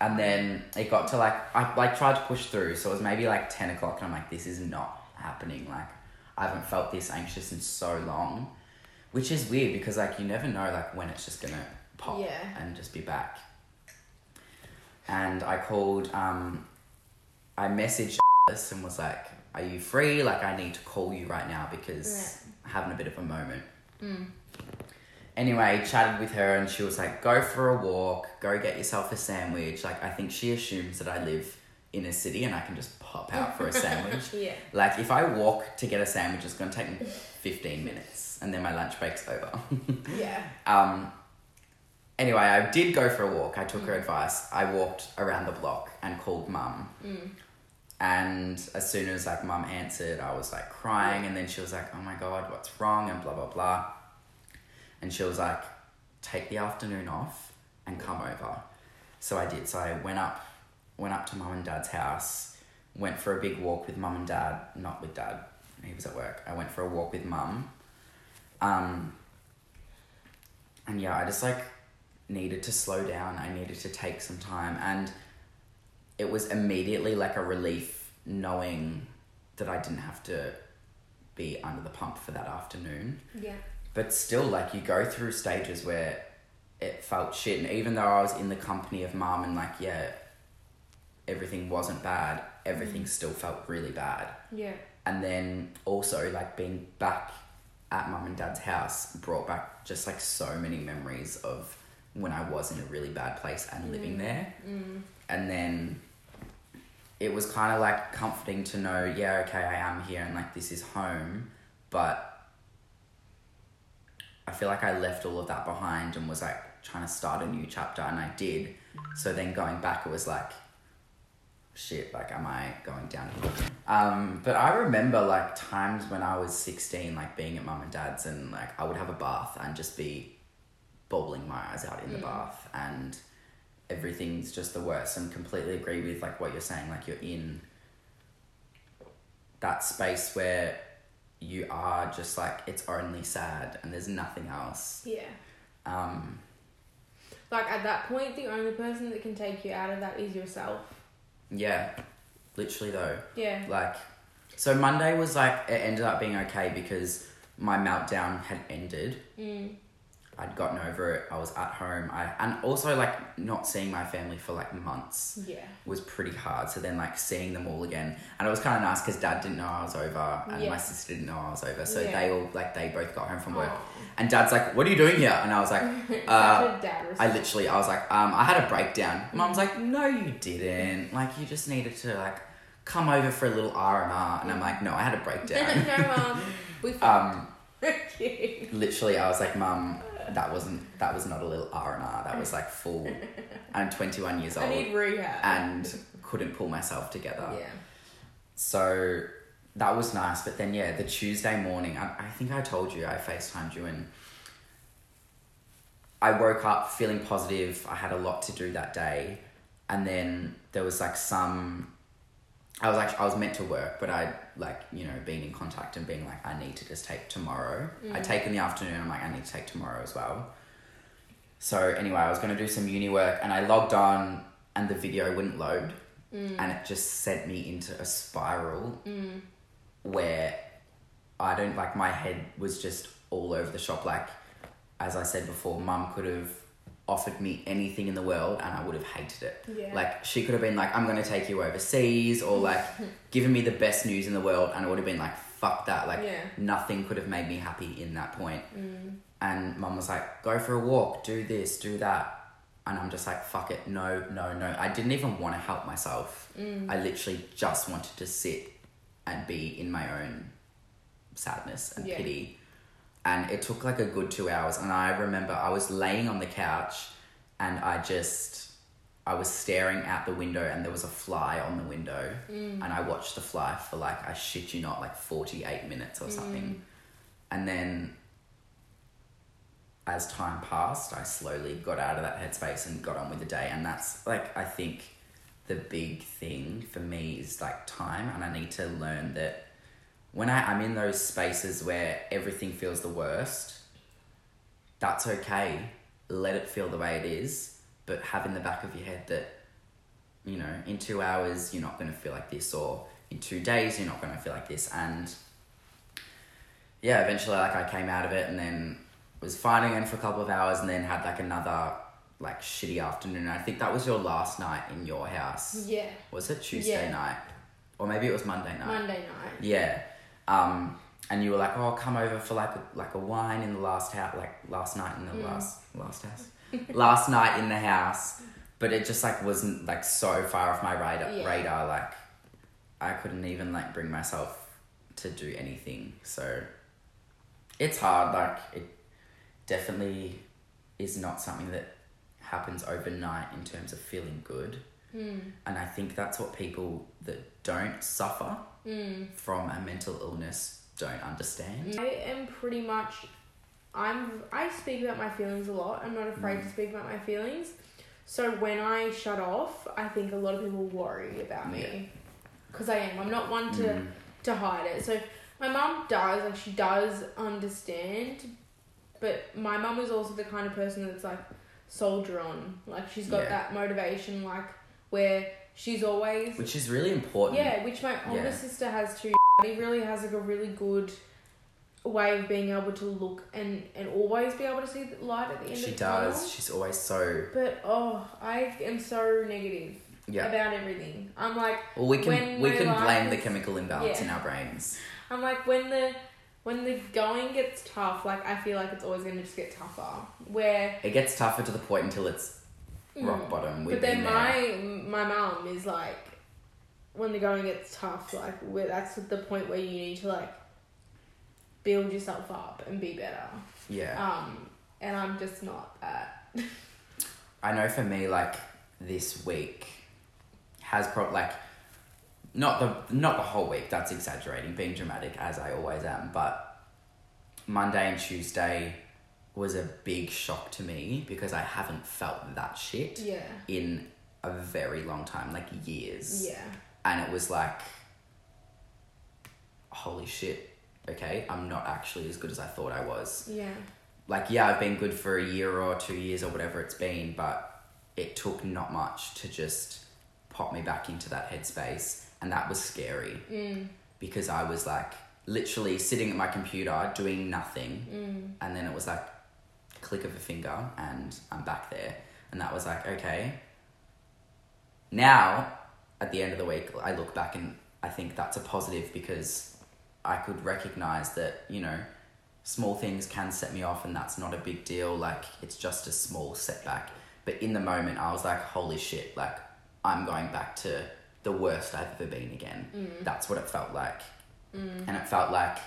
and then it got to like I like tried to push through, so it was maybe like ten o'clock, and I'm like, this is not happening. Like I haven't felt this anxious in so long, which is weird because like you never know like when it's just gonna pop Yeah. and just be back. And I called, um, I messaged and was like, "Are you free? Like I need to call you right now because I'm having a bit of a moment." anyway, chatted with her and she was like, go for a walk, go get yourself a sandwich. Like, I think she assumes that I live in a city and I can just pop out for a (laughs) sandwich. Yeah. Like, if I walk to get a sandwich, it's going to take me 15 minutes and then my lunch break's over. (laughs) Yeah. um, anyway, I did go for a walk. I took her advice. I walked around the block and called mum. And as soon as like mum answered, I was like crying, and then she was like, "Oh my god, what's wrong?" and blah blah blah. And she was like, "Take the afternoon off and come over." So I did. So I went up, went up to mum and dad's house, went for a big walk with mum and dad, not with dad. He was at work. I went for a walk with mum. Um. And yeah, I just like needed to slow down. I needed to take some time, and it was immediately like a relief knowing that I didn't have to be under the pump for that afternoon. Yeah. But still, like, you go through stages where it felt shit. And even though I was in the company of mum and, like, yeah, everything wasn't bad, everything mm. still felt really bad. Yeah. And then also, like, being back at mum and dad's house brought back just, like, so many memories of when I was in a really bad place and living there. And then it was kind of like comforting to know, yeah, okay, I am here and, like, this is home. But I feel like I left all of that behind and was like trying to start a new chapter, and I did. So then going back, it was like, shit, like, am I going down here? Um, but I remember like times when I was 16, like being at mum and dad's, and like I would have a bath and just be bawling my eyes out in the bath, and everything's just the worst. And completely agree with like what you're saying, like, you're in that space where you are just like it's only sad and there's nothing else Yeah. um Like at that point, the only person that can take you out of that is yourself. yeah literally though Yeah. like so monday was like it ended up being okay because my meltdown had ended Mm. I'd gotten over it i was at home i and also like not seeing my family for like months Yeah. was pretty hard so then like seeing them all again and it was kind of nice because dad didn't know i was over and Yeah. my sister didn't know i was over so Yeah. they all like they both got home from work Aw. and dad's like what are you doing here and i was like (laughs) uh I literally, I was like, um, I had a breakdown. Mom's like, no, you didn't. Like, you just needed to like come over for a little R and R. And I'm like, no, I had a breakdown. (laughs) no, mom. We (laughs) um, literally, I was like, Mum, that wasn't, that was not a little R and R. That was like full. (laughs) I'm 21 years old. I need rehab. and couldn't pull myself together. yeah. So that was nice. But then, yeah, the Tuesday morning, I, I think I told you, I FaceTimed you and I woke up feeling positive. I had a lot to do that day. and then there was like some. I was actually I was meant to work, but I like you know being in contact and being like I need to just take tomorrow. I mm. take in the afternoon. I'm like I need to take tomorrow as well. So anyway, I was gonna do some uni work, and I logged on, and the video wouldn't load, mm. and it just sent me into a spiral mm. where I don't like my head was just all over the shop. Like, as I said before, mum could have offered me anything in the world and I would have hated it. Yeah. Like, she could have been like, I'm going to take you overseas or like (laughs) given me the best news in the world and I would have been like, fuck that. Like, Yeah. nothing could have made me happy in that point. Mm. And mum was like, go for a walk, do this, do that. And I'm just like, fuck it, no, no, no. I didn't even want to help myself. Mm. I literally just wanted to sit and be in my own sadness and Yeah. pity. And it took like a good two hours. And I remember I was laying on the couch and I just, I was staring out the window and there was a fly on the window. Mm. And I watched the fly for like, I shit you not, like 48 minutes or something. Mm. And then as time passed, I slowly got out of that headspace and got on with the day. And that's like, I think the big thing for me is like time. And I need to learn that when I, I'm in those spaces where everything feels the worst, that's okay. Let it feel the way it is. But have in the back of your head that, you know, in two hours, you're not going to feel like this, or in two days, you're not going to feel like this. And yeah, eventually, like, I came out of it and then was fine again for a couple of hours and then had like another like shitty afternoon. I think that was your last night in your house. Yeah. Was it Tuesday Yeah. night? Or maybe it was Monday night. Monday night. Yeah. Um, and you were like, oh, come over for like a, like a wine in the last house, like last night in the last last house, (laughs) last night in the house. But it just like wasn't like so far off my radar. Yeah. Radar, like I couldn't even like bring myself to do anything. So it's hard. Like it definitely is not something that happens overnight in terms of feeling good. Hmm. And I think that's what people that don't suffer Hmm. from a mental illness don't understand. I am pretty much I'm I speak about my feelings a lot. I'm not afraid to speak about my feelings. So when I shut off, I think a lot of people worry about me. Cuz I am. I'm not one to Mm. to hide it. So my mum does like she does understand, but my mum is also the kind of person that's like soldier on. Like she's got Yeah. that motivation like where she's always Which is really important. yeah, which my older Yeah. sister has too. He really has like a really good way of being able to look and and always be able to see the light at the end She of the does. tunnel. She's always so But oh, I am so negative yeah. about everything. I'm like, Well, we can we my can blame the chemical imbalance Yeah. in our brains. I'm like when the when the going gets tough, like I feel like it's always going to just get tougher. Where It gets tougher to the point until it's rock Mm. bottom. We've but then my my mum is like, when the going gets tough, like where that's the point where you need to like build yourself up and be better. yeah. Um, and I'm just not that. I know for me, like this week has pro like not the not the whole week. That's exaggerating, being dramatic as I always am. But Monday and Tuesday was a big shock to me because I haven't felt that shit Yeah. in a very long time, like years. Yeah. And it was like, holy shit. Okay, I'm not actually as good as I thought I was Yeah. like yeah i've been good for a year or two years or whatever it's been but it took not much to just pop me back into that headspace and that was scary Mm. because i was like literally sitting at my computer doing nothing Mm. and then it was like click of a finger and i'm back there. And that was like okay. Now at the end of the week i look back and i think that's a positive because i could recognize that you know small things can set me off and that's not a big deal. Like it's just a small setback. But in the moment i was like holy shit like i'm going back to the worst i've ever been again. Mm. That's what it felt like. Mm. And it felt like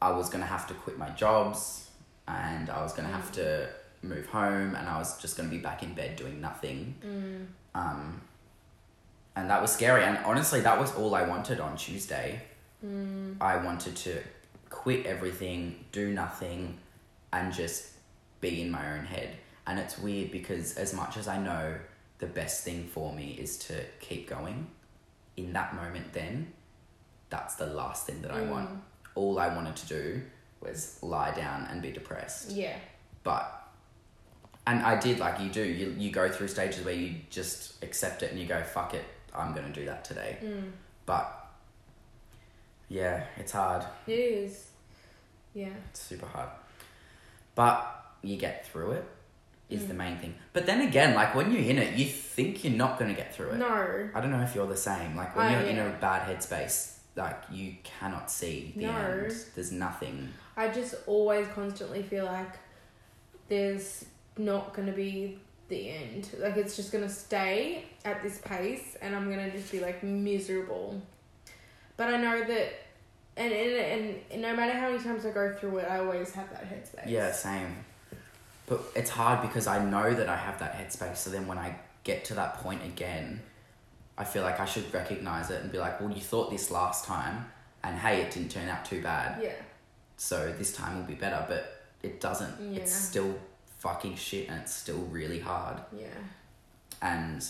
i was going to have to quit my jobs and i was going to have to move home and i was just going to be back in bed doing nothing. Mm. Um, and that was scary and honestly that was all i wanted on tuesday. Mm. I wanted to quit everything do nothing and just be in my own head. And it's weird because as much as i know the best thing for me is to keep going. In that moment, then, that's the last thing that I want. Mm. All I wanted to do was lie down and be depressed. Yeah. But, and I did, like you do, you, you go through stages where you just accept it and you go, fuck it, I'm to do that today. Mm. But, yeah, it's hard. It is. Yeah. It's super hard. But you get through it is the mm. main thing. But then again, like when you're in it, you think you're not going to get through it. No. I don't know if you're the same. Like when Oh, you're in a bad headspace, like you cannot see the No. end. There's nothing. I just always constantly feel like there's not going to be the end. Like it's just going to stay at this pace and I'm going to just be like miserable. But I know that and, and and no matter how many times I go through it, I always have that headspace. Yeah, same. But it's hard because I know that I have that headspace. So then when I get to that point again, I feel like I should recognize it and be like, well, you thought this last time, and hey, it didn't turn out too bad. Yeah. So this time will be better. But it doesn't. Yeah. It's still fucking shit, and it's still really hard. Yeah. And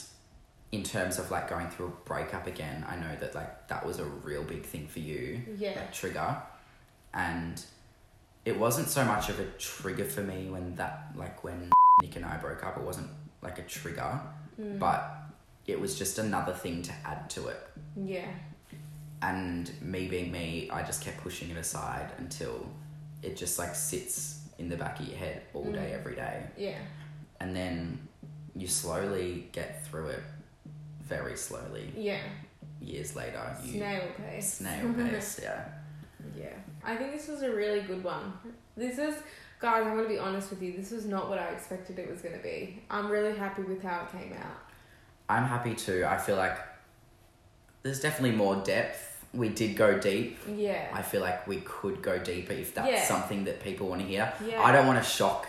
in terms of like going through a breakup again, I know that like that was a real big thing for you. Yeah. That trigger. And it wasn't so much of a trigger for me when that like when (laughs) Nick and I broke up, it wasn't like a trigger. Mm. But it was just another thing to add to it. Yeah. And me being me, I just kept pushing it aside until it just like sits in the back of your head all mm. day, every day Yeah. and then you slowly get through it very slowly Yeah. years later you Snail pace. snail (laughs) pace yeah Yeah. I think this was a really good one. This is, guys, I'm going to be honest with you. This was not what I expected it was going to be. I'm really happy with how it came out. i'm happy too i feel like there's definitely more depth we did go deep Yeah. i feel like we could go deeper if that's Yeah. something that people want to hear Yeah. i don't want to shock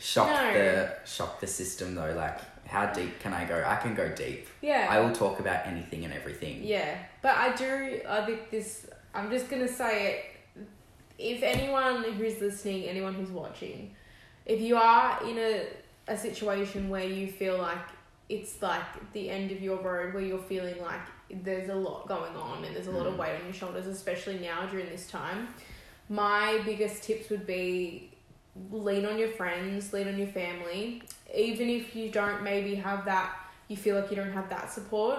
shock No. the shock the system though like how deep can i go i can go deep yeah. i will talk about anything and everything Yeah, but I do. I think this. I'm just gonna say it. If anyone who's listening, anyone who's watching, if you are in a a situation where you feel like it's like the end of your road, where you're feeling like there's a lot going on and there's a lot of Mm. weight on your shoulders, especially now during this time, my biggest tips would be lean on your friends, lean on your family, even if you don't maybe have that. You feel like you don't have that support.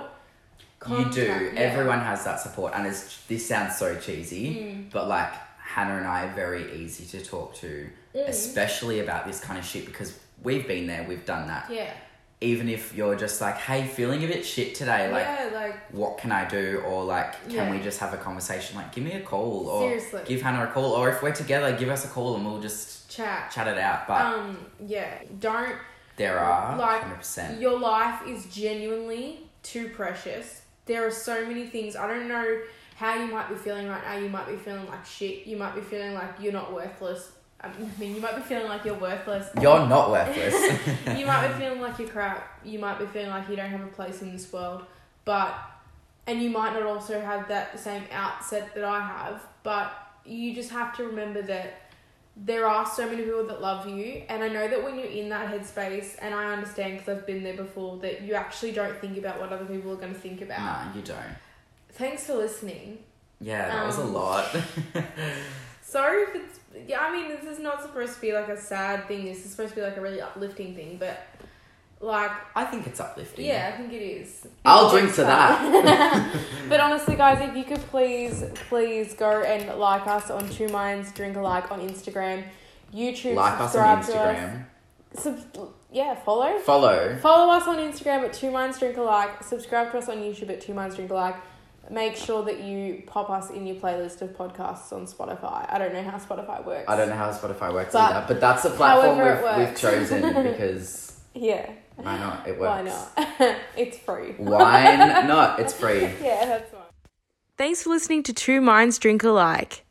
you do yeah. everyone has that support and it's this sounds so cheesy Mm. but like hannah and i are very easy to talk to Mm. especially about this kind of shit because we've been there we've done that Yeah. Even if you're just like hey feeling a bit shit today like yeah, like what can i do or like can Yeah. we just have a conversation like give me a call or Seriously. give hannah a call or if we're together give us a call and we'll just chat. chat it out but Um, yeah. Don't there are like 100% your life is genuinely too precious. There are so many things. I don't know how you might be feeling right now. You might be feeling like shit. You might be feeling like you're not worthless. I mean, you might be feeling like you're worthless. you're not worthless (laughs) you might be feeling like you're crap. You might be feeling like you don't have a place in this world. But, and you might not also have that same outset that I have. But you just have to remember that there are so many people that love you. And I know that when you're in that headspace, and I understand because I've been there before, that you actually don't think about what other people are going to think about. nah you don't Thanks for listening. yeah that was a Um, lot (laughs) Sorry if it's yeah. I mean, this is not supposed to be like a sad thing. This is supposed to be like a really uplifting thing. But like, i think it's uplifting yeah, I think it is. I'll drink to that. (laughs) but (laughs) honestly, guys, if you could please, please go and like us on Two Minds Drink Alike on Instagram, YouTube. like us on subscribe to Instagram. us. Sub- yeah, follow. Follow. Follow us on Instagram at Two Minds Drink Alike. Subscribe to us on YouTube at Two Minds Drink Alike. Make sure that you pop us in your playlist of podcasts on Spotify. I don't know how Spotify works. I don't know how Spotify works But either, but that's the platform we've, we've chosen (laughs) because Yeah. why not? It works. Why not? (laughs) it's free. Why (laughs) not? It's free. Yeah, that's fine. Thanks for listening to Two Minds Drink Alike.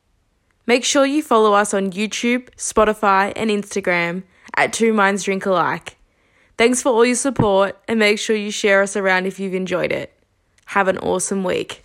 Make sure you follow us on YouTube, Spotify, and Instagram at Two Minds Drink Alike. Thanks for all your support and make sure you share us around if you've enjoyed it. Have an awesome week.